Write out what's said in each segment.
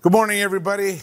Good morning, everybody.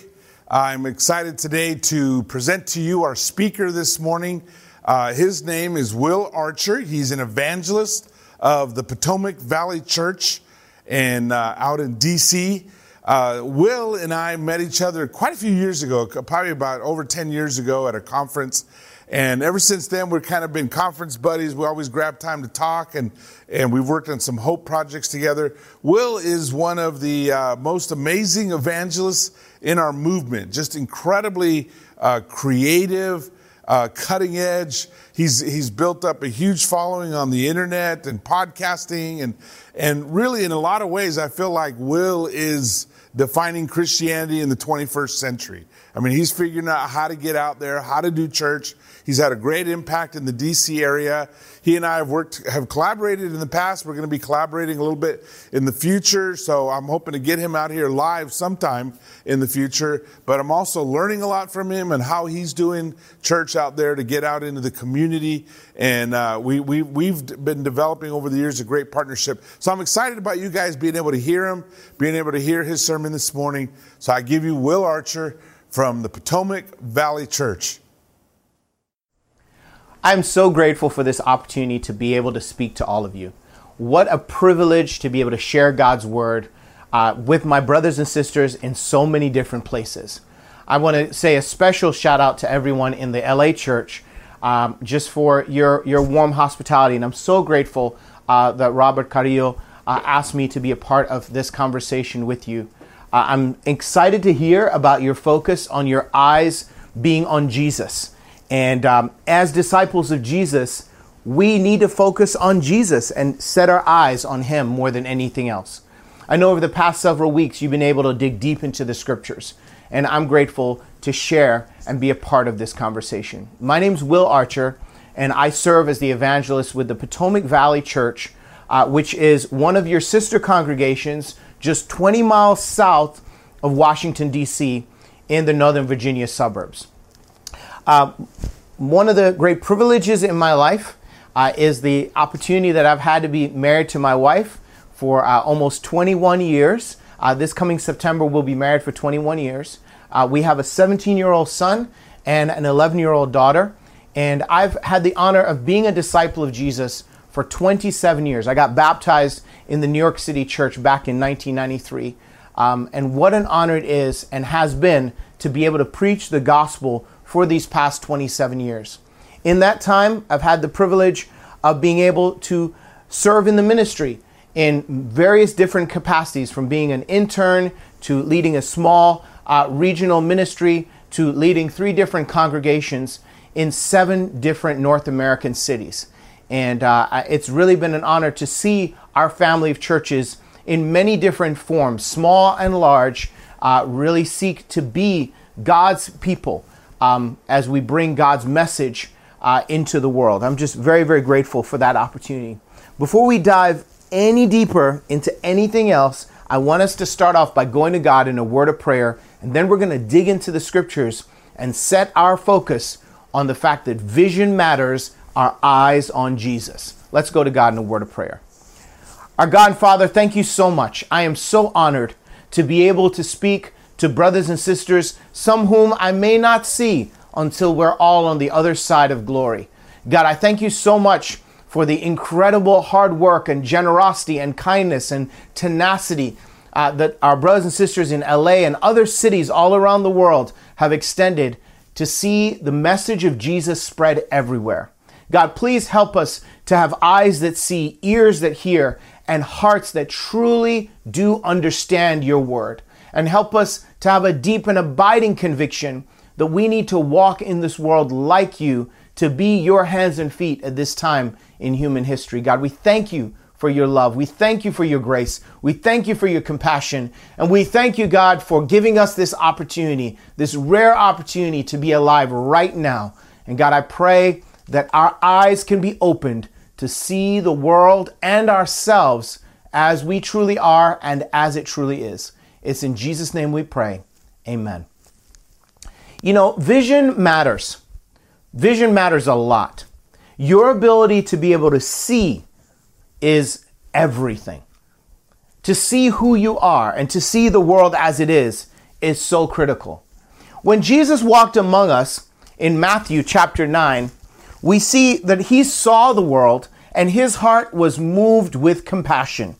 I'm excited today to present to you our speaker this morning. Uh, his name is Will Archer. He's an evangelist of the Potomac Valley Church and uh, out in DC. Uh, Will and I met each other quite a few years ago, probably about over 10 years ago at a conference. And ever since then, we've kind of been conference buddies. We always grab time to talk, and, and we've worked on some hope projects together. Will is one of the uh, most amazing evangelists in our movement, just incredibly uh, creative, uh, cutting edge. He's, he's built up a huge following on the internet and podcasting. And, and really, in a lot of ways, I feel like Will is defining Christianity in the 21st century. I mean, he's figuring out how to get out there, how to do church. He's had a great impact in the DC area. He and I have worked, have collaborated in the past. We're going to be collaborating a little bit in the future. So I'm hoping to get him out here live sometime in the future. But I'm also learning a lot from him and how he's doing church out there to get out into the community. And uh, we, we, we've been developing over the years a great partnership. So I'm excited about you guys being able to hear him, being able to hear his sermon this morning. So I give you Will Archer from the Potomac Valley Church. I'm so grateful for this opportunity to be able to speak to all of you. What a privilege to be able to share God's word uh, with my brothers and sisters in so many different places. I want to say a special shout out to everyone in the LA church um, just for your, your warm hospitality. And I'm so grateful uh, that Robert Carrillo uh, asked me to be a part of this conversation with you. Uh, I'm excited to hear about your focus on your eyes being on Jesus. And um, as disciples of Jesus, we need to focus on Jesus and set our eyes on Him more than anything else. I know over the past several weeks you've been able to dig deep into the scriptures, and I'm grateful to share and be a part of this conversation. My name's Will Archer, and I serve as the evangelist with the Potomac Valley Church, uh, which is one of your sister congregations just 20 miles south of Washington, D.C., in the Northern Virginia suburbs. Uh, one of the great privileges in my life uh, is the opportunity that I've had to be married to my wife for uh, almost 21 years. Uh, this coming September, we'll be married for 21 years. Uh, we have a 17 year old son and an 11 year old daughter. And I've had the honor of being a disciple of Jesus for 27 years. I got baptized in the New York City church back in 1993. Um, and what an honor it is and has been to be able to preach the gospel for these past 27 years. In that time, I've had the privilege of being able to serve in the ministry in various different capacities, from being an intern to leading a small uh, regional ministry to leading three different congregations in seven different North American cities. And uh, it's really been an honor to see our family of churches in many different forms, small and large, uh, really seek to be God's people um, as we bring God's message uh, into the world. I'm just very, very grateful for that opportunity. Before we dive any deeper into anything else, I want us to start off by going to God in a word of prayer, and then we're going to dig into the scriptures and set our focus on the fact that vision matters, our eyes on Jesus. Let's go to God in a word of prayer. Our God and Father, thank you so much. I am so honored to be able to speak to brothers and sisters, some whom I may not see until we're all on the other side of glory. God, I thank you so much for the incredible hard work and generosity and kindness and tenacity uh, that our brothers and sisters in LA and other cities all around the world have extended to see the message of Jesus spread everywhere. God, please help us to have eyes that see, ears that hear, and hearts that truly do understand your word. And help us to have a deep and abiding conviction that we need to walk in this world like you to be your hands and feet at this time in human history. God, we thank you for your love. We thank you for your grace. We thank you for your compassion. And we thank you, God, for giving us this opportunity, this rare opportunity to be alive right now. And God, I pray that our eyes can be opened to see the world and ourselves as we truly are and as it truly is. It's in Jesus' name we pray. Amen. You know, vision matters. Vision matters a lot. Your ability to be able to see is everything. To see who you are and to see the world as it is is so critical. When Jesus walked among us in Matthew chapter 9, we see that he saw the world and his heart was moved with compassion.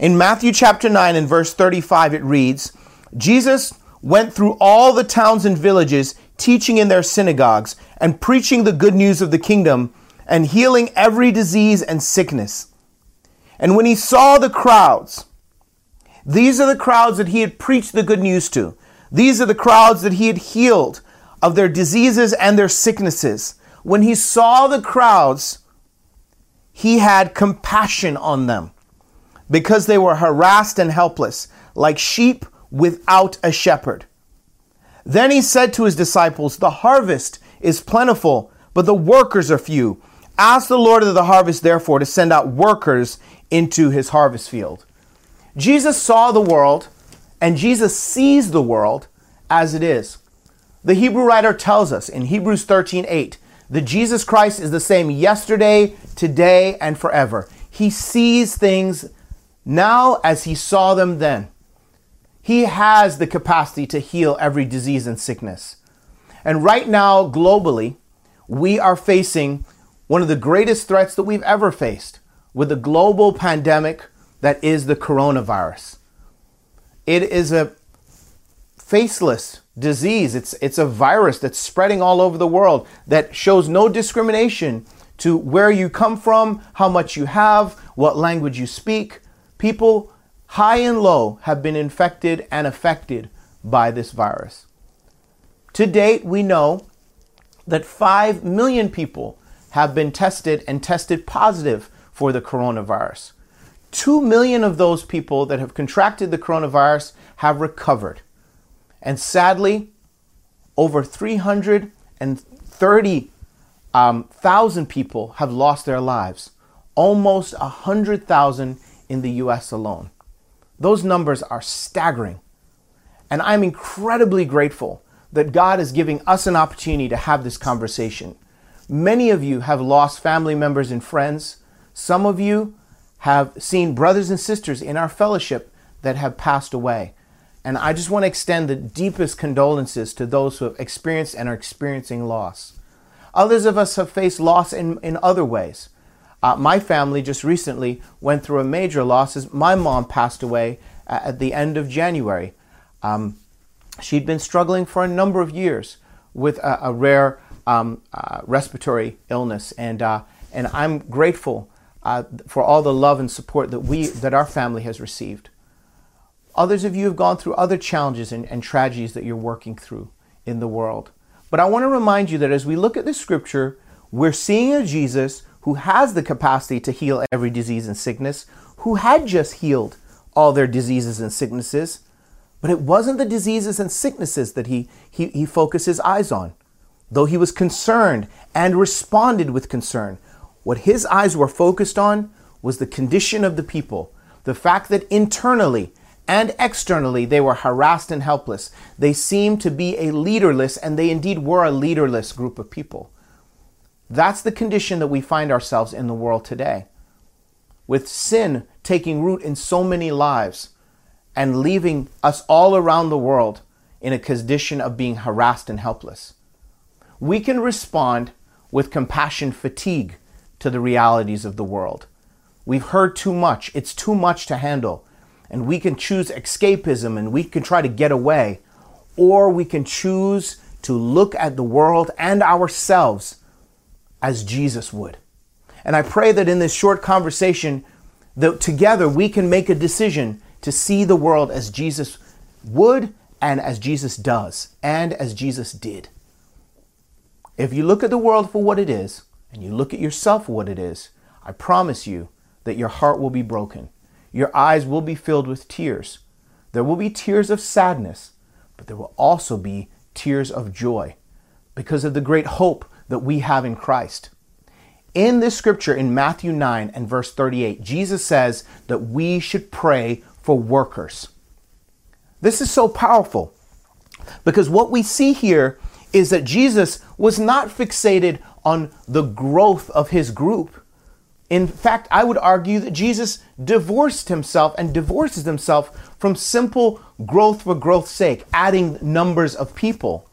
In Matthew chapter 9 and verse 35, it reads Jesus went through all the towns and villages, teaching in their synagogues and preaching the good news of the kingdom and healing every disease and sickness. And when he saw the crowds, these are the crowds that he had preached the good news to. These are the crowds that he had healed of their diseases and their sicknesses. When he saw the crowds, he had compassion on them because they were harassed and helpless, like sheep without a shepherd. Then he said to his disciples, The harvest is plentiful, but the workers are few. Ask the Lord of the harvest, therefore, to send out workers into his harvest field. Jesus saw the world, and Jesus sees the world as it is. The Hebrew writer tells us in Hebrews 13 8 that Jesus Christ is the same yesterday, today, and forever. He sees things now as he saw them then. He has the capacity to heal every disease and sickness. And right now, globally, we are facing one of the greatest threats that we've ever faced with the global pandemic that is the coronavirus. It is a faceless disease. It's, it's a virus that's spreading all over the world that shows no discrimination to where you come from, how much you have, what language you speak. People high and low have been infected and affected by this virus. To date, we know that 5 million people have been tested and tested positive for the coronavirus. 2 million of those people that have contracted the coronavirus have recovered. And sadly, over 330,000 um, people have lost their lives, almost 100,000 in the US alone. Those numbers are staggering. And I'm incredibly grateful that God is giving us an opportunity to have this conversation. Many of you have lost family members and friends. Some of you have seen brothers and sisters in our fellowship that have passed away. And I just want to extend the deepest condolences to those who have experienced and are experiencing loss. Others of us have faced loss in, in other ways. Uh, my family just recently went through a major loss as my mom passed away at the end of January. Um, she'd been struggling for a number of years with a, a rare um, uh, respiratory illness, and uh, and I'm grateful uh, for all the love and support that we that our family has received. Others of you have gone through other challenges and, and tragedies that you're working through in the world. But I want to remind you that as we look at this scripture, we're seeing a Jesus who has the capacity to heal every disease and sickness, who had just healed all their diseases and sicknesses. But it wasn't the diseases and sicknesses that he, he, he focused his eyes on. Though he was concerned and responded with concern, what his eyes were focused on was the condition of the people, the fact that internally and externally they were harassed and helpless. They seemed to be a leaderless, and they indeed were a leaderless group of people. That's the condition that we find ourselves in the world today. With sin taking root in so many lives and leaving us all around the world in a condition of being harassed and helpless. We can respond with compassion fatigue to the realities of the world. We've heard too much, it's too much to handle. And we can choose escapism and we can try to get away, or we can choose to look at the world and ourselves as Jesus would. And I pray that in this short conversation, that together we can make a decision to see the world as Jesus would and as Jesus does and as Jesus did. If you look at the world for what it is and you look at yourself for what it is, I promise you that your heart will be broken. Your eyes will be filled with tears. There will be tears of sadness, but there will also be tears of joy because of the great hope that we have in Christ. In this scripture in Matthew 9 and verse 38, Jesus says that we should pray for workers. This is so powerful because what we see here is that Jesus was not fixated on the growth of his group. In fact, I would argue that Jesus divorced himself and divorces himself from simple growth for growth's sake, adding numbers of people.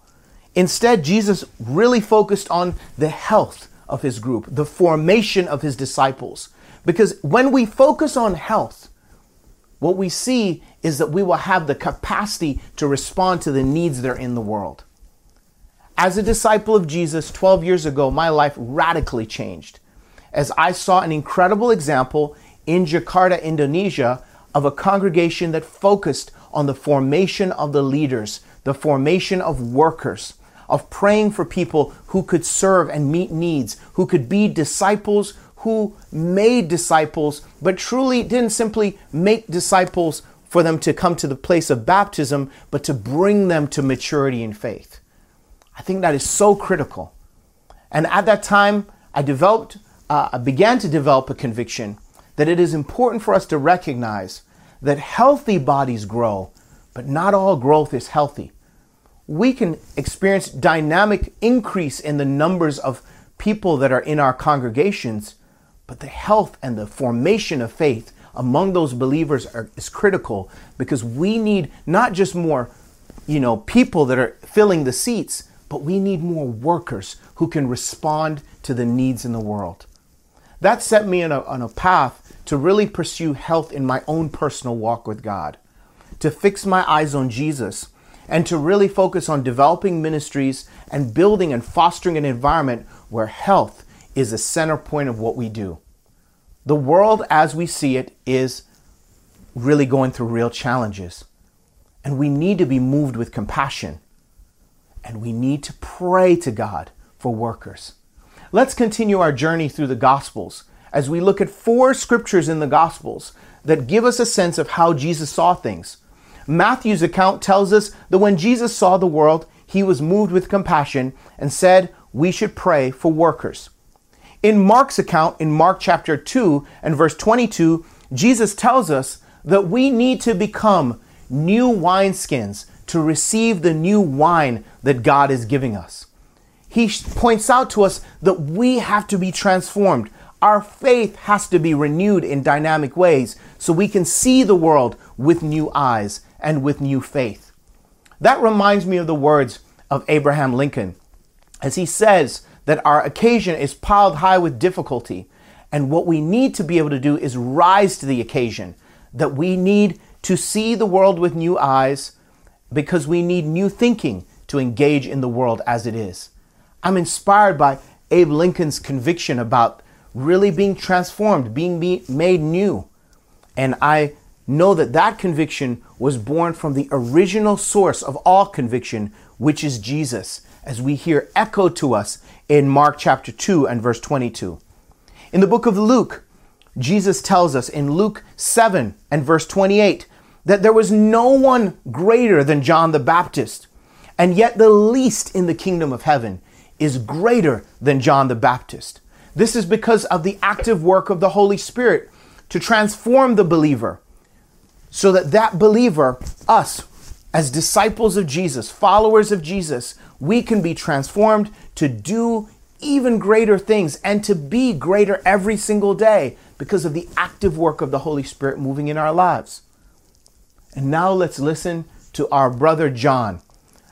Instead, Jesus really focused on the health of his group, the formation of his disciples. Because when we focus on health, what we see is that we will have the capacity to respond to the needs that are in the world. As a disciple of Jesus 12 years ago, my life radically changed as I saw an incredible example in Jakarta, Indonesia, of a congregation that focused on the formation of the leaders, the formation of workers, of praying for people who could serve and meet needs, who could be disciples, who made disciples, but truly didn't simply make disciples for them to come to the place of baptism, but to bring them to maturity in faith. I think that is so critical. And at that time, I developed uh, I began to develop a conviction that it is important for us to recognize that healthy bodies grow, but not all growth is healthy. We can experience dynamic increase in the numbers of people that are in our congregations, but the health and the formation of faith among those believers are, is critical because we need not just more, you know, people that are filling the seats, but we need more workers who can respond to the needs in the world. That set me on a, on a path to really pursue health in my own personal walk with God, to fix my eyes on Jesus, and to really focus on developing ministries and building and fostering an environment where health is the center point of what we do. The world as we see it is really going through real challenges. And we need to be moved with compassion. And we need to pray to God for workers. Let's continue our journey through the Gospels as we look at four scriptures in the Gospels that give us a sense of how Jesus saw things. Matthew's account tells us that when Jesus saw the world, he was moved with compassion and said, We should pray for workers. In Mark's account, in Mark chapter 2 and verse 22, Jesus tells us that we need to become new wineskins to receive the new wine that God is giving us he points out to us that we have to be transformed. Our faith has to be renewed in dynamic ways so we can see the world with new eyes and with new faith. That reminds me of the words of Abraham Lincoln as he says that our occasion is piled high with difficulty. And what we need to be able to do is rise to the occasion, that we need to see the world with new eyes because we need new thinking to engage in the world as it is. I'm inspired by Abe Lincoln's conviction about really being transformed, being made new. And I know that that conviction was born from the original source of all conviction, which is Jesus, as we hear echoed to us in Mark chapter 2 and verse 22. In the book of Luke, Jesus tells us in Luke 7 and verse 28 that there was no one greater than John the Baptist, and yet the least in the kingdom of heaven is greater than John the Baptist. This is because of the active work of the Holy Spirit to transform the believer so that that believer, us, as disciples of Jesus, followers of Jesus, we can be transformed to do even greater things and to be greater every single day because of the active work of the Holy Spirit moving in our lives. And now let's listen to our brother John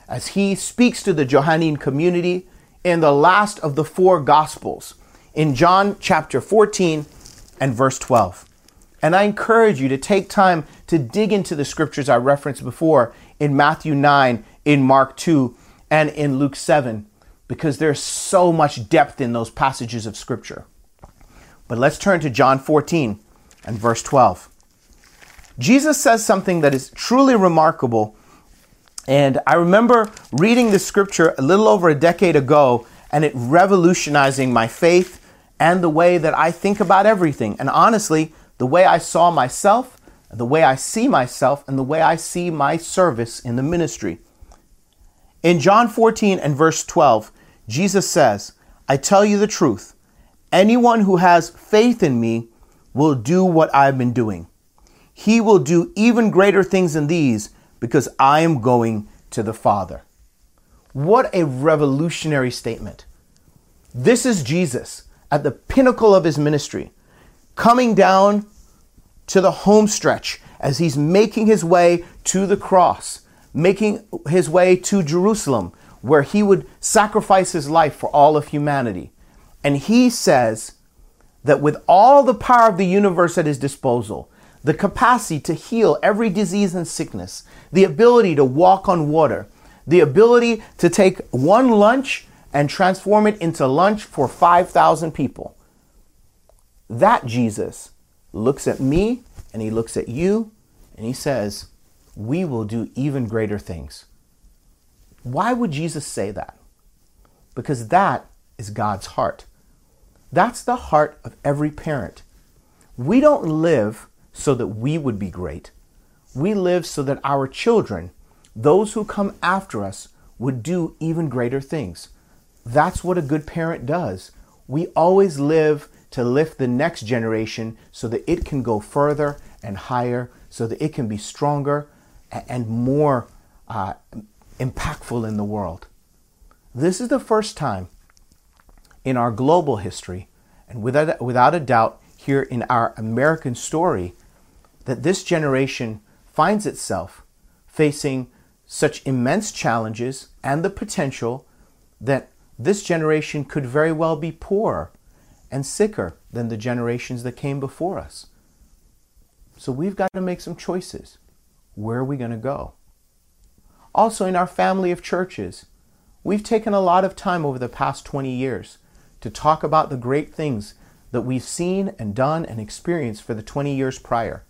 as he speaks to the Johannine community in the last of the four Gospels, in John chapter 14 and verse 12. And I encourage you to take time to dig into the scriptures I referenced before in Matthew 9, in Mark 2, and in Luke 7, because there's so much depth in those passages of scripture. But let's turn to John 14 and verse 12. Jesus says something that is truly remarkable and I remember reading this scripture a little over a decade ago and it revolutionizing my faith and the way that I think about everything. And honestly, the way I saw myself, the way I see myself, and the way I see my service in the ministry. In John 14 and verse 12, Jesus says, I tell you the truth. Anyone who has faith in me will do what I've been doing. He will do even greater things than these because I am going to the Father. What a revolutionary statement. This is Jesus at the pinnacle of his ministry, coming down to the home stretch as he's making his way to the cross, making his way to Jerusalem, where he would sacrifice his life for all of humanity. And he says that with all the power of the universe at his disposal, the capacity to heal every disease and sickness, the ability to walk on water, the ability to take one lunch and transform it into lunch for 5,000 people. That Jesus looks at me and he looks at you and he says, We will do even greater things. Why would Jesus say that? Because that is God's heart. That's the heart of every parent. We don't live so that we would be great. We live so that our children, those who come after us, would do even greater things. That's what a good parent does. We always live to lift the next generation so that it can go further and higher, so that it can be stronger and more uh, impactful in the world. This is the first time in our global history, and without, without a doubt, here in our American story, that this generation finds itself facing such immense challenges and the potential that this generation could very well be poorer and sicker than the generations that came before us. So we've got to make some choices. Where are we going to go? Also, in our family of churches, we've taken a lot of time over the past 20 years to talk about the great things that we've seen and done and experienced for the 20 years prior.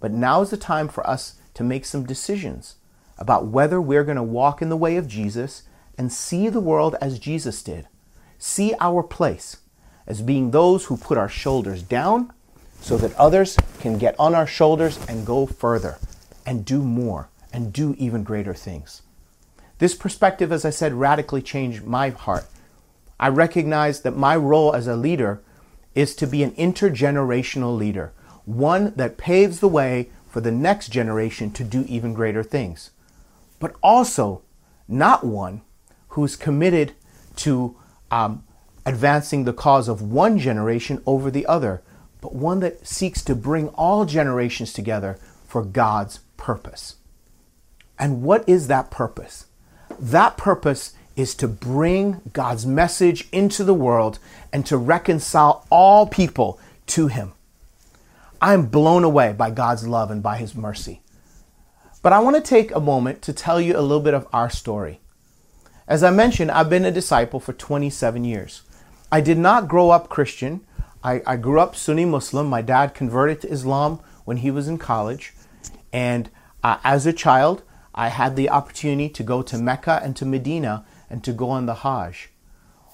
But now is the time for us to make some decisions about whether we're going to walk in the way of Jesus and see the world as Jesus did. See our place as being those who put our shoulders down so that others can get on our shoulders and go further and do more and do even greater things. This perspective, as I said, radically changed my heart. I recognize that my role as a leader is to be an intergenerational leader, one that paves the way for the next generation to do even greater things, but also not one who's committed to um, advancing the cause of one generation over the other, but one that seeks to bring all generations together for God's purpose. And what is that purpose? That purpose is to bring God's message into the world and to reconcile all people to Him. I'm blown away by God's love and by His mercy. But I want to take a moment to tell you a little bit of our story. As I mentioned, I've been a disciple for 27 years. I did not grow up Christian. I, I grew up Sunni Muslim. My dad converted to Islam when he was in college. And uh, as a child, I had the opportunity to go to Mecca and to Medina and to go on the Hajj.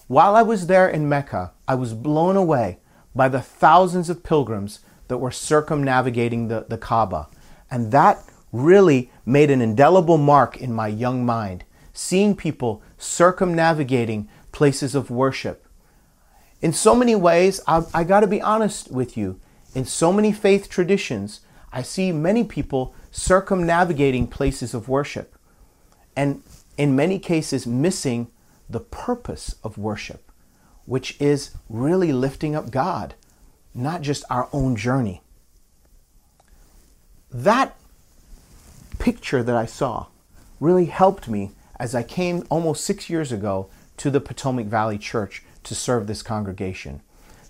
While I was there in Mecca, I was blown away by the thousands of pilgrims that were circumnavigating the, the Kaaba. And that really made an indelible mark in my young mind, seeing people circumnavigating places of worship. In so many ways, I, I got to be honest with you, in so many faith traditions, I see many people circumnavigating places of worship and in many cases missing the purpose of worship, which is really lifting up God, not just our own journey. That picture that I saw really helped me as I came almost six years ago to the Potomac Valley Church to serve this congregation.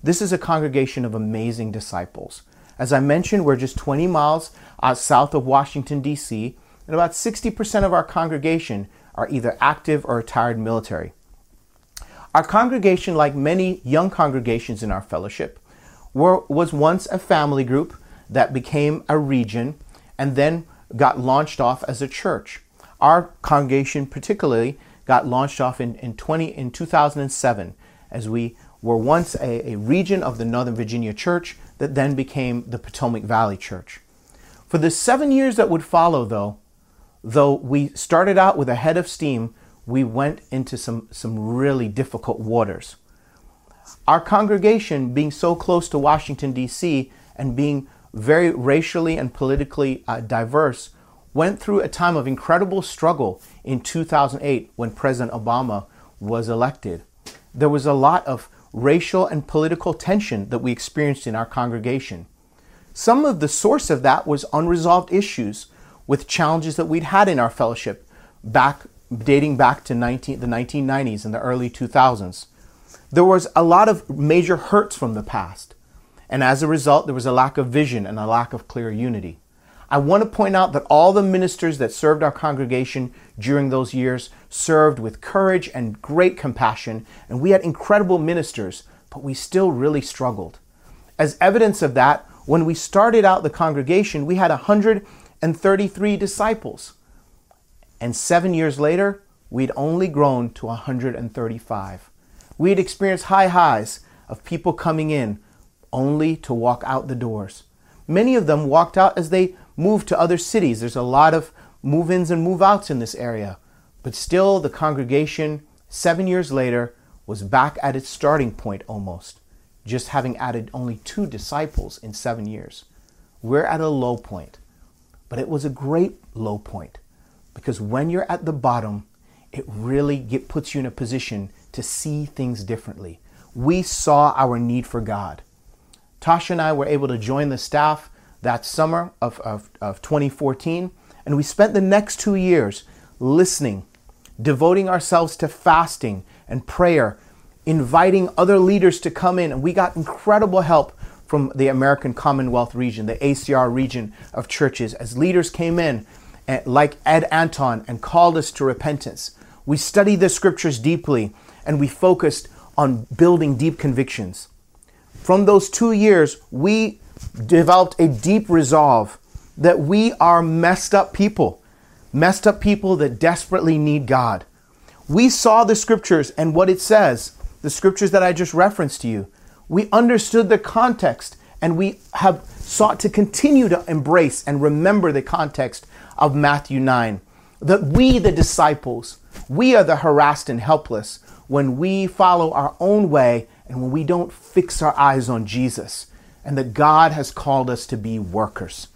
This is a congregation of amazing disciples. As I mentioned, we're just 20 miles uh, south of Washington, D.C., and about 60% of our congregation are either active or retired military. Our congregation, like many young congregations in our fellowship, were, was once a family group that became a region and then got launched off as a church. Our congregation, particularly, got launched off in, in, 20, in 2007 as we were once a, a region of the Northern Virginia Church that then became the Potomac Valley Church. For the seven years that would follow, though, though we started out with a head of steam, we went into some, some really difficult waters. Our congregation, being so close to Washington, D.C., and being very racially and politically uh, diverse, went through a time of incredible struggle in 2008 when President Obama was elected. There was a lot of racial and political tension that we experienced in our congregation. Some of the source of that was unresolved issues with challenges that we'd had in our fellowship back dating back to 19, the 1990s and the early 2000s. There was a lot of major hurts from the past, and as a result, there was a lack of vision and a lack of clear unity. I want to point out that all the ministers that served our congregation during those years served with courage and great compassion, and we had incredible ministers, but we still really struggled. As evidence of that, when we started out the congregation, we had 133 disciples. And seven years later, we'd only grown to 135. We had experienced high highs of people coming in only to walk out the doors. Many of them walked out as they moved to other cities. There's a lot of move ins and move outs in this area. But still, the congregation, seven years later, was back at its starting point almost, just having added only two disciples in seven years. We're at a low point, but it was a great low point because when you're at the bottom, it really get, puts you in a position to see things differently. We saw our need for God. Tasha and I were able to join the staff that summer of, of, of 2014, and we spent the next two years listening, devoting ourselves to fasting and prayer, inviting other leaders to come in, and we got incredible help from the American Commonwealth region, the ACR region of churches, as leaders came in, eh, like Ed Anton, and called us to repentance. We studied the scriptures deeply, and we focused on building deep convictions. From those two years, we developed a deep resolve that we are messed up people, messed up people that desperately need God. We saw the scriptures and what it says, the scriptures that I just referenced to you. We understood the context and we have sought to continue to embrace and remember the context of Matthew 9. That we, the disciples, we are the harassed and helpless when we follow our own way and when we don't fix our eyes on Jesus and that God has called us to be workers.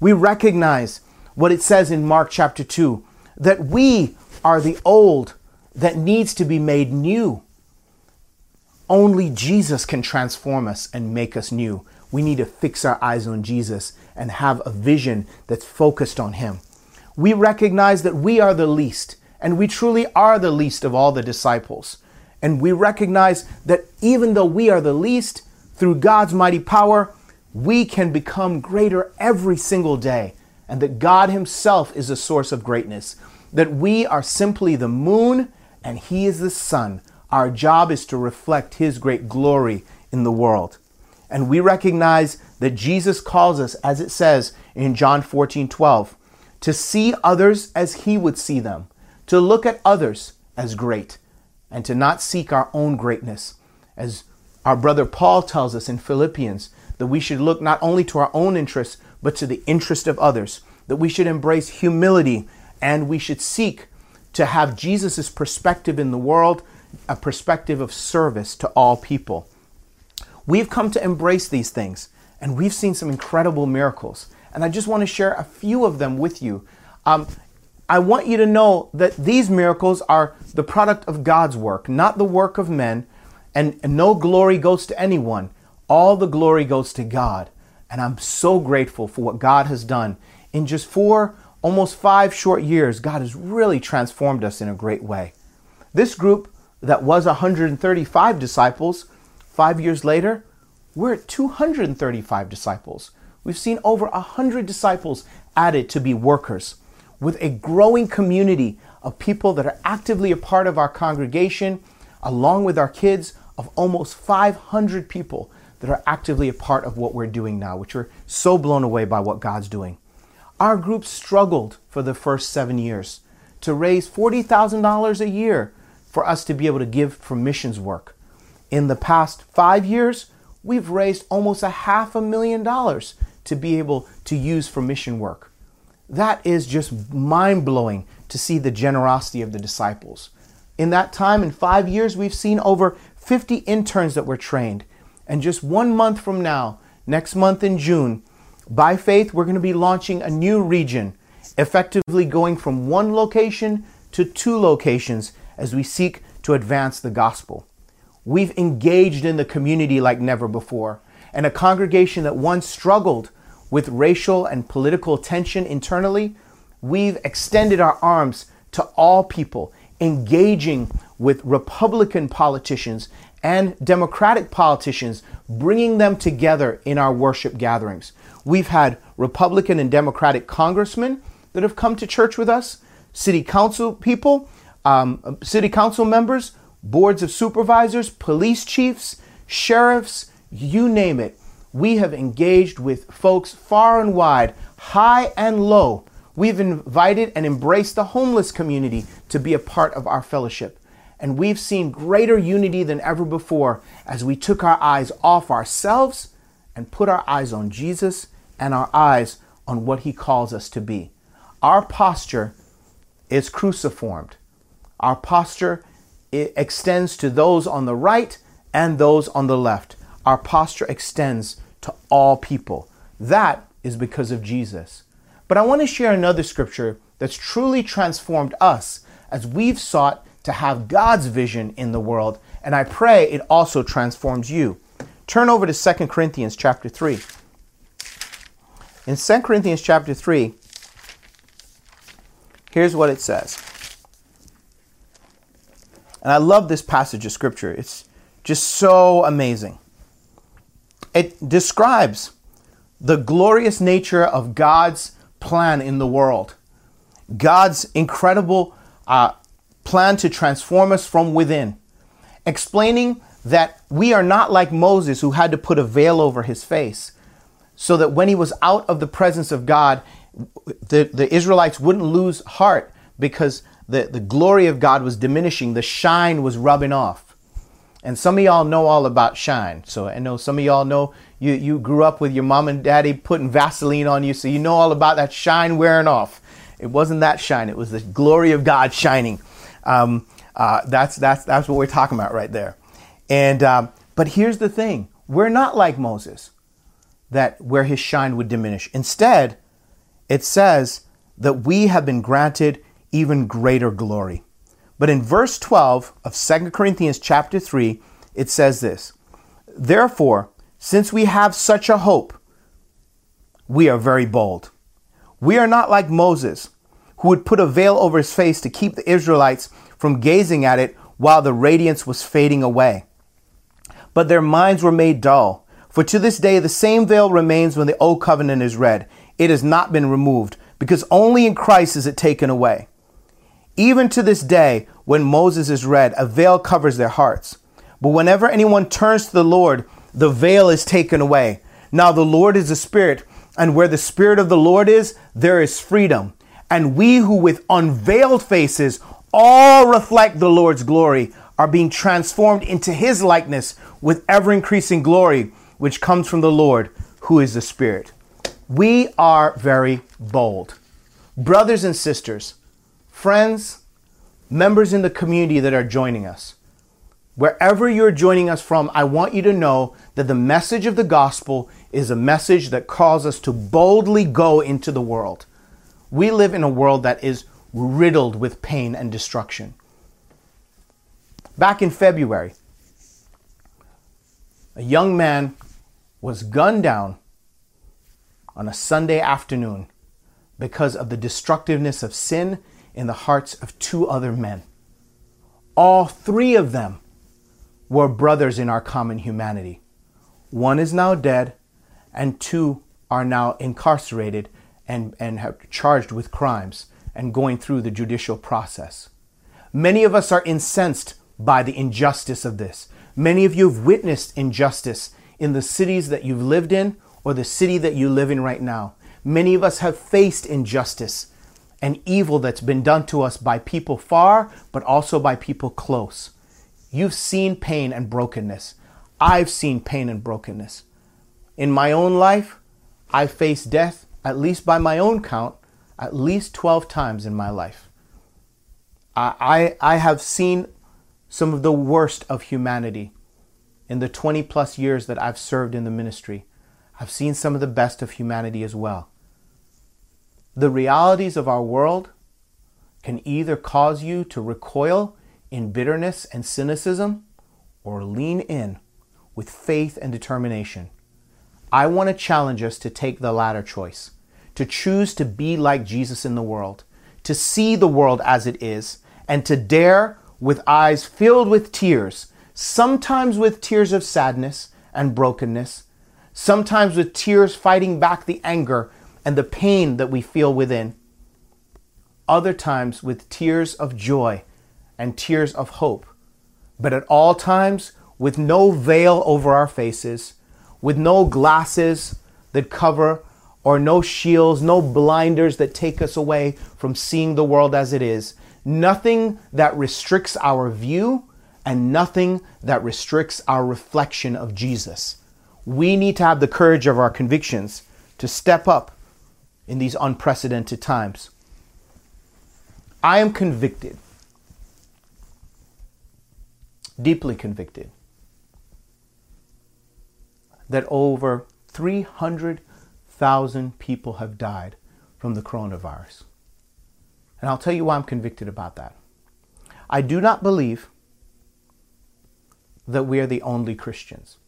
We recognize what it says in Mark chapter 2 that we are the old that needs to be made new. Only Jesus can transform us and make us new. We need to fix our eyes on Jesus and have a vision that's focused on Him. We recognize that we are the least, and we truly are the least of all the disciples. And we recognize that even though we are the least, through God's mighty power, we can become greater every single day, and that God Himself is a source of greatness. That we are simply the moon and He is the sun. Our job is to reflect His great glory in the world. And we recognize that Jesus calls us, as it says in John 14 12, to see others as He would see them, to look at others as great, and to not seek our own greatness, as our brother Paul tells us in Philippians that we should look not only to our own interests, but to the interest of others, that we should embrace humility and we should seek to have Jesus' perspective in the world, a perspective of service to all people. We've come to embrace these things and we've seen some incredible miracles. And I just want to share a few of them with you. Um, I want you to know that these miracles are the product of God's work, not the work of men, and, and no glory goes to anyone. All the glory goes to God. And I'm so grateful for what God has done. In just four, almost five short years, God has really transformed us in a great way. This group that was 135 disciples, five years later, we're at 235 disciples. We've seen over 100 disciples added to be workers with a growing community of people that are actively a part of our congregation, along with our kids, of almost 500 people that are actively a part of what we're doing now, which we're so blown away by what God's doing. Our group struggled for the first seven years to raise $40,000 a year for us to be able to give for missions work. In the past five years, we've raised almost a half a million dollars to be able to use for mission work. That is just mind blowing to see the generosity of the disciples. In that time, in five years, we've seen over 50 interns that were trained. And just one month from now, next month in June, by faith, we're going to be launching a new region, effectively going from one location to two locations as we seek to advance the gospel. We've engaged in the community like never before. And a congregation that once struggled with racial and political tension internally, we've extended our arms to all people, engaging with Republican politicians and Democratic politicians, bringing them together in our worship gatherings. We've had Republican and Democratic congressmen that have come to church with us, city council people, um, city council members, boards of supervisors, police chiefs, sheriffs, you name it. We have engaged with folks far and wide, high and low. We've invited and embraced the homeless community to be a part of our fellowship. And we've seen greater unity than ever before as we took our eyes off ourselves and put our eyes on Jesus and our eyes on what he calls us to be. Our posture is cruciformed. Our posture extends to those on the right and those on the left. Our posture extends to all people. That is because of Jesus. But I want to share another scripture that's truly transformed us as we've sought to have God's vision in the world, and I pray it also transforms you. Turn over to 2 Corinthians chapter 3. In 2 Corinthians chapter 3, here's what it says. And I love this passage of scripture. It's just so amazing. It describes the glorious nature of God's plan in the world, God's incredible uh, plan to transform us from within, explaining that we are not like Moses who had to put a veil over his face so that when he was out of the presence of God, the, the Israelites wouldn't lose heart because the, the glory of God was diminishing, the shine was rubbing off. And some of y'all know all about shine. So I know some of y'all know you, you grew up with your mom and daddy putting Vaseline on you, so you know all about that shine wearing off. It wasn't that shine, it was the glory of God shining. Um, uh, that's, that's, that's what we're talking about right there. And, um, but here's the thing we're not like Moses, that where his shine would diminish. Instead, it says that we have been granted even greater glory. But in verse 12 of 2 Corinthians chapter 3, it says this Therefore, since we have such a hope, we are very bold. We are not like Moses, who would put a veil over his face to keep the Israelites from gazing at it while the radiance was fading away. But their minds were made dull. For to this day, the same veil remains when the old covenant is read. It has not been removed, because only in Christ is it taken away. Even to this day, when Moses is read, a veil covers their hearts. But whenever anyone turns to the Lord, the veil is taken away. Now the Lord is a spirit, and where the spirit of the Lord is, there is freedom. And we who with unveiled faces all reflect the Lord's glory are being transformed into his likeness with ever increasing glory, which comes from the Lord, who is the Spirit. We are very bold. Brothers and sisters, friends, members in the community that are joining us, wherever you're joining us from, I want you to know that the message of the gospel is a message that calls us to boldly go into the world. We live in a world that is riddled with pain and destruction. Back in February, a young man was gunned down on a Sunday afternoon because of the destructiveness of sin in the hearts of two other men. All three of them were brothers in our common humanity. One is now dead, and two are now incarcerated and, and have charged with crimes and going through the judicial process. Many of us are incensed by the injustice of this. Many of you have witnessed injustice in the cities that you've lived in or the city that you live in right now. Many of us have faced injustice and evil that's been done to us by people far, but also by people close. You've seen pain and brokenness. I've seen pain and brokenness. In my own life, I faced death, at least by my own count, at least 12 times in my life. I, I, I have seen some of the worst of humanity in the 20 plus years that I've served in the ministry. I've seen some of the best of humanity as well the realities of our world can either cause you to recoil in bitterness and cynicism, or lean in with faith and determination. I want to challenge us to take the latter choice, to choose to be like Jesus in the world, to see the world as it is, and to dare, with eyes filled with tears, sometimes with tears of sadness and brokenness, sometimes with tears fighting back the anger and the pain that we feel within, other times with tears of joy and tears of hope, but at all times with no veil over our faces, with no glasses that cover or no shields, no blinders that take us away from seeing the world as it is, nothing that restricts our view and nothing that restricts our reflection of Jesus. We need to have the courage of our convictions to step up in these unprecedented times. I am convicted, deeply convicted, that over 300,000 people have died from the coronavirus. And I'll tell you why I'm convicted about that. I do not believe that we are the only Christians.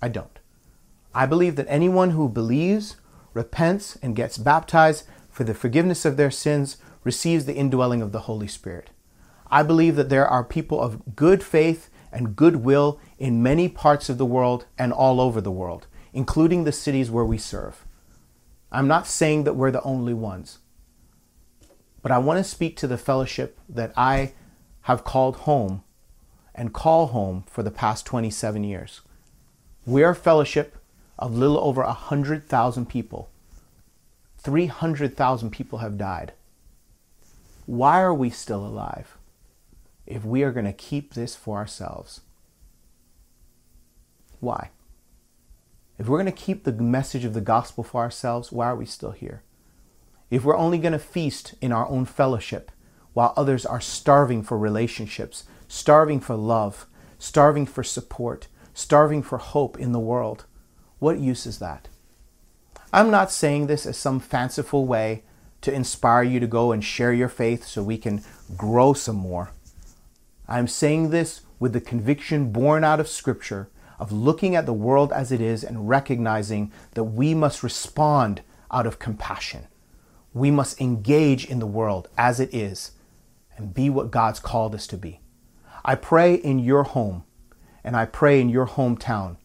I don't. I believe that anyone who believes, repents, and gets baptized for the forgiveness of their sins receives the indwelling of the Holy Spirit. I believe that there are people of good faith and goodwill in many parts of the world and all over the world, including the cities where we serve. I'm not saying that we're the only ones, but I want to speak to the fellowship that I have called home and call home for the past 27 years. We are a fellowship of little over 100,000 people. 300,000 people have died. Why are we still alive if we are going to keep this for ourselves? Why? If we're going to keep the message of the gospel for ourselves, why are we still here? If we're only going to feast in our own fellowship while others are starving for relationships, starving for love, starving for support, starving for hope in the world, what use is that? I'm not saying this as some fanciful way to inspire you to go and share your faith so we can grow some more. I'm saying this with the conviction born out of Scripture of looking at the world as it is and recognizing that we must respond out of compassion. We must engage in the world as it is and be what God's called us to be. I pray in your home and I pray in your hometown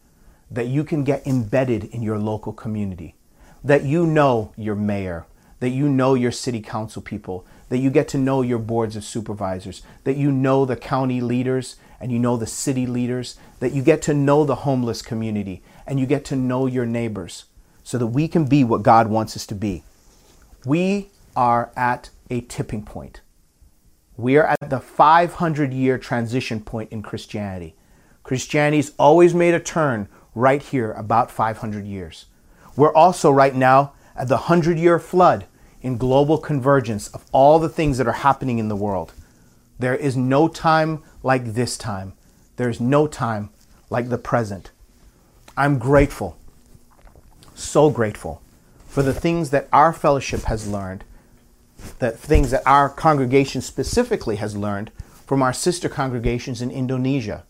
that you can get embedded in your local community, that you know your mayor, that you know your city council people, that you get to know your boards of supervisors, that you know the county leaders and you know the city leaders, that you get to know the homeless community and you get to know your neighbors so that we can be what God wants us to be. We are at a tipping point. We are at the 500 year transition point in Christianity. Christianity's always made a turn right here about 500 years. We're also right now at the 100 year flood in global convergence of all the things that are happening in the world. There is no time like this time. There is no time like the present. I'm grateful, so grateful for the things that our fellowship has learned, the things that our congregation specifically has learned from our sister congregations in Indonesia.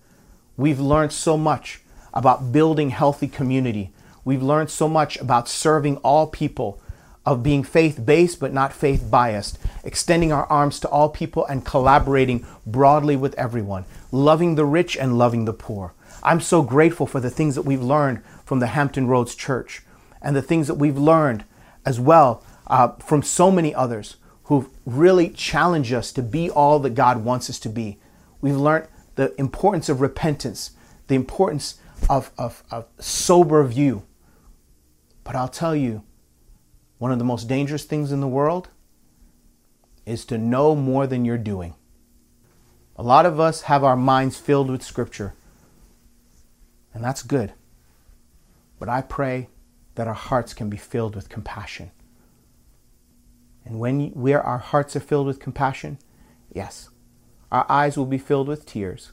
We've learned so much about building healthy community. We've learned so much about serving all people, of being faith based but not faith biased, extending our arms to all people and collaborating broadly with everyone, loving the rich and loving the poor. I'm so grateful for the things that we've learned from the Hampton Roads Church and the things that we've learned as well uh, from so many others who've really challenged us to be all that God wants us to be. We've learned the importance of repentance, the importance of, of, of sober view. But I'll tell you, one of the most dangerous things in the world is to know more than you're doing. A lot of us have our minds filled with Scripture, and that's good. But I pray that our hearts can be filled with compassion. And when we are, our hearts are filled with compassion, yes, our eyes will be filled with tears,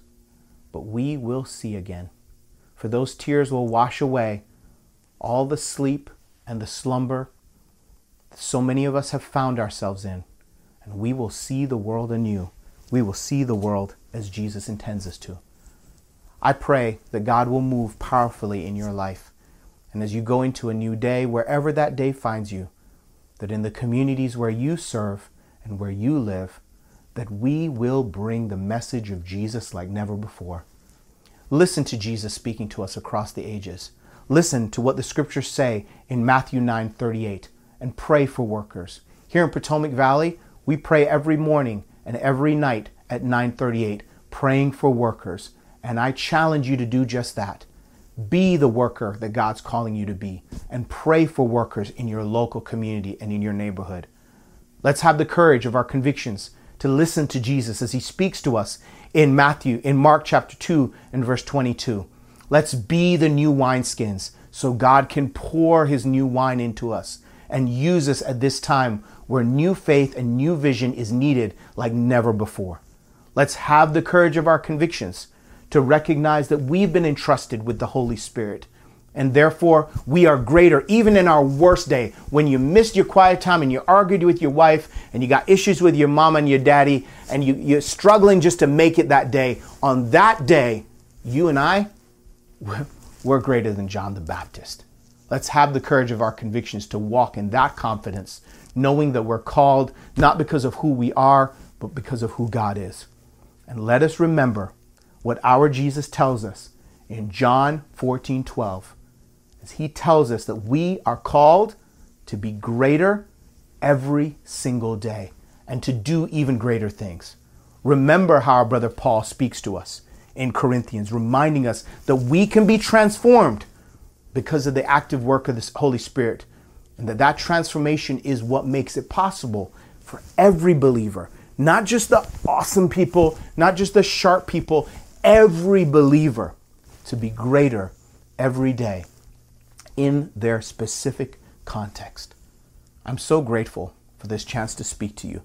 but we will see again for those tears will wash away all the sleep and the slumber so many of us have found ourselves in, and we will see the world anew. We will see the world as Jesus intends us to. I pray that God will move powerfully in your life. And as you go into a new day, wherever that day finds you, that in the communities where you serve and where you live, that we will bring the message of Jesus like never before. Listen to Jesus speaking to us across the ages. Listen to what the scriptures say in Matthew 9 38 and pray for workers. Here in Potomac Valley, we pray every morning and every night at 938 praying for workers. And I challenge you to do just that. Be the worker that God's calling you to be and pray for workers in your local community and in your neighborhood. Let's have the courage of our convictions to listen to Jesus as he speaks to us in Matthew, in Mark chapter 2 and verse 22. Let's be the new wineskins so God can pour his new wine into us and use us at this time where new faith and new vision is needed like never before. Let's have the courage of our convictions to recognize that we've been entrusted with the Holy Spirit. And therefore, we are greater even in our worst day. When you missed your quiet time and you argued with your wife and you got issues with your mom and your daddy and you, you're struggling just to make it that day, on that day, you and I, we're greater than John the Baptist. Let's have the courage of our convictions to walk in that confidence, knowing that we're called not because of who we are, but because of who God is. And let us remember what our Jesus tells us in John 14 12. As he tells us that we are called to be greater every single day and to do even greater things. Remember how our brother Paul speaks to us in Corinthians, reminding us that we can be transformed because of the active work of the Holy Spirit, and that that transformation is what makes it possible for every believer, not just the awesome people, not just the sharp people, every believer to be greater every day in their specific context. I'm so grateful for this chance to speak to you.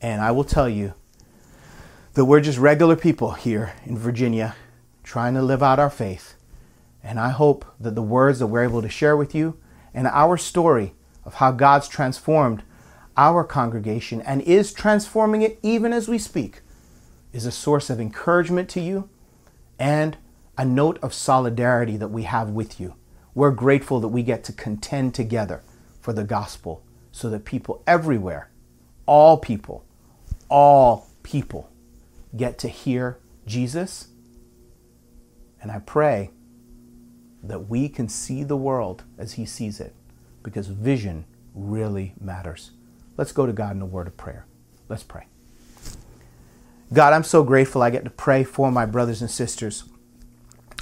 And I will tell you that we're just regular people here in Virginia trying to live out our faith. And I hope that the words that we're able to share with you and our story of how God's transformed our congregation and is transforming it even as we speak is a source of encouragement to you and a note of solidarity that we have with you. We're grateful that we get to contend together for the gospel so that people everywhere, all people, all people, get to hear Jesus. And I pray that we can see the world as He sees it because vision really matters. Let's go to God in a word of prayer. Let's pray. God, I'm so grateful I get to pray for my brothers and sisters.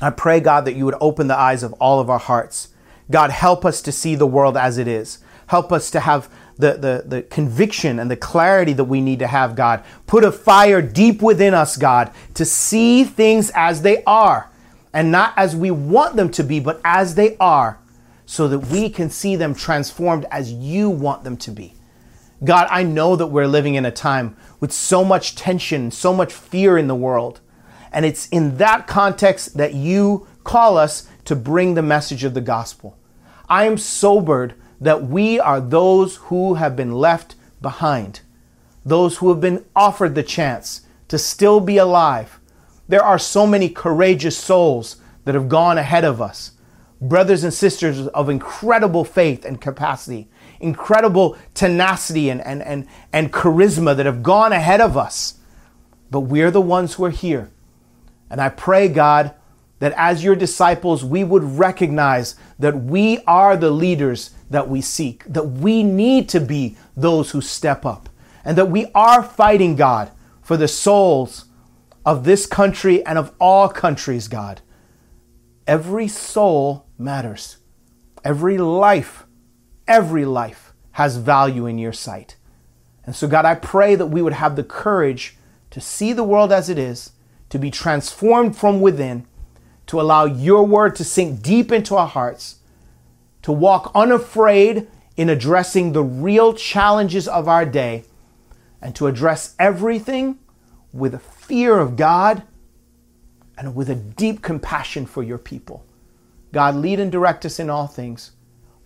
I pray, God, that you would open the eyes of all of our hearts. God, help us to see the world as it is. Help us to have the, the, the conviction and the clarity that we need to have, God. Put a fire deep within us, God, to see things as they are and not as we want them to be, but as they are, so that we can see them transformed as you want them to be. God, I know that we're living in a time with so much tension, so much fear in the world. And it's in that context that you call us to bring the message of the gospel. I am sobered that we are those who have been left behind, those who have been offered the chance to still be alive. There are so many courageous souls that have gone ahead of us, brothers and sisters of incredible faith and capacity incredible tenacity and, and, and, and charisma that have gone ahead of us. But we're the ones who are here. And I pray, God, that as your disciples, we would recognize that we are the leaders that we seek, that we need to be those who step up, and that we are fighting, God, for the souls of this country and of all countries, God. Every soul matters, every life Every life has value in your sight. And so, God, I pray that we would have the courage to see the world as it is, to be transformed from within, to allow your word to sink deep into our hearts, to walk unafraid in addressing the real challenges of our day, and to address everything with a fear of God and with a deep compassion for your people. God, lead and direct us in all things.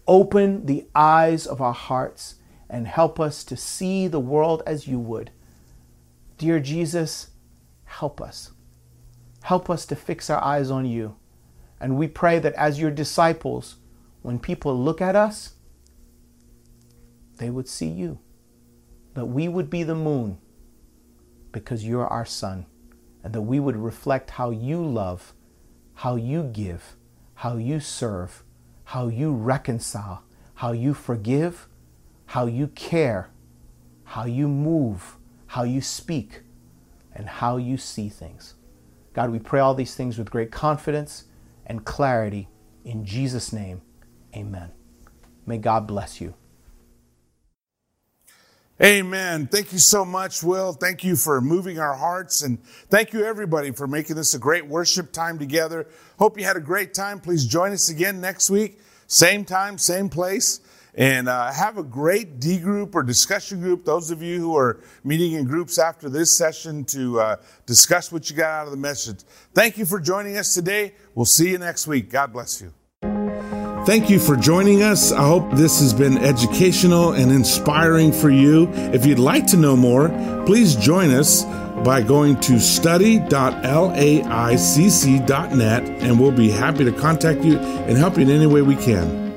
Open the eyes of our hearts and help us to see the world as you would. Dear Jesus, help us. Help us to fix our eyes on you. And we pray that as your disciples, when people look at us, they would see you. That we would be the moon because you're our sun, And that we would reflect how you love, how you give, how you serve, how you reconcile, how you forgive, how you care, how you move, how you speak, and how you see things. God, we pray all these things with great confidence and clarity. In Jesus' name, amen. May God bless you. Amen. Thank you so much, Will. Thank you for moving our hearts. And thank you, everybody, for making this a great worship time together. Hope you had a great time. Please join us again next week. Same time, same place. And uh, have a great D group or discussion group. Those of you who are meeting in groups after this session to uh, discuss what you got out of the message. Thank you for joining us today. We'll see you next week. God bless you. Thank you for joining us. I hope this has been educational and inspiring for you. If you'd like to know more, please join us by going to study.laicc.net and we'll be happy to contact you and help you in any way we can.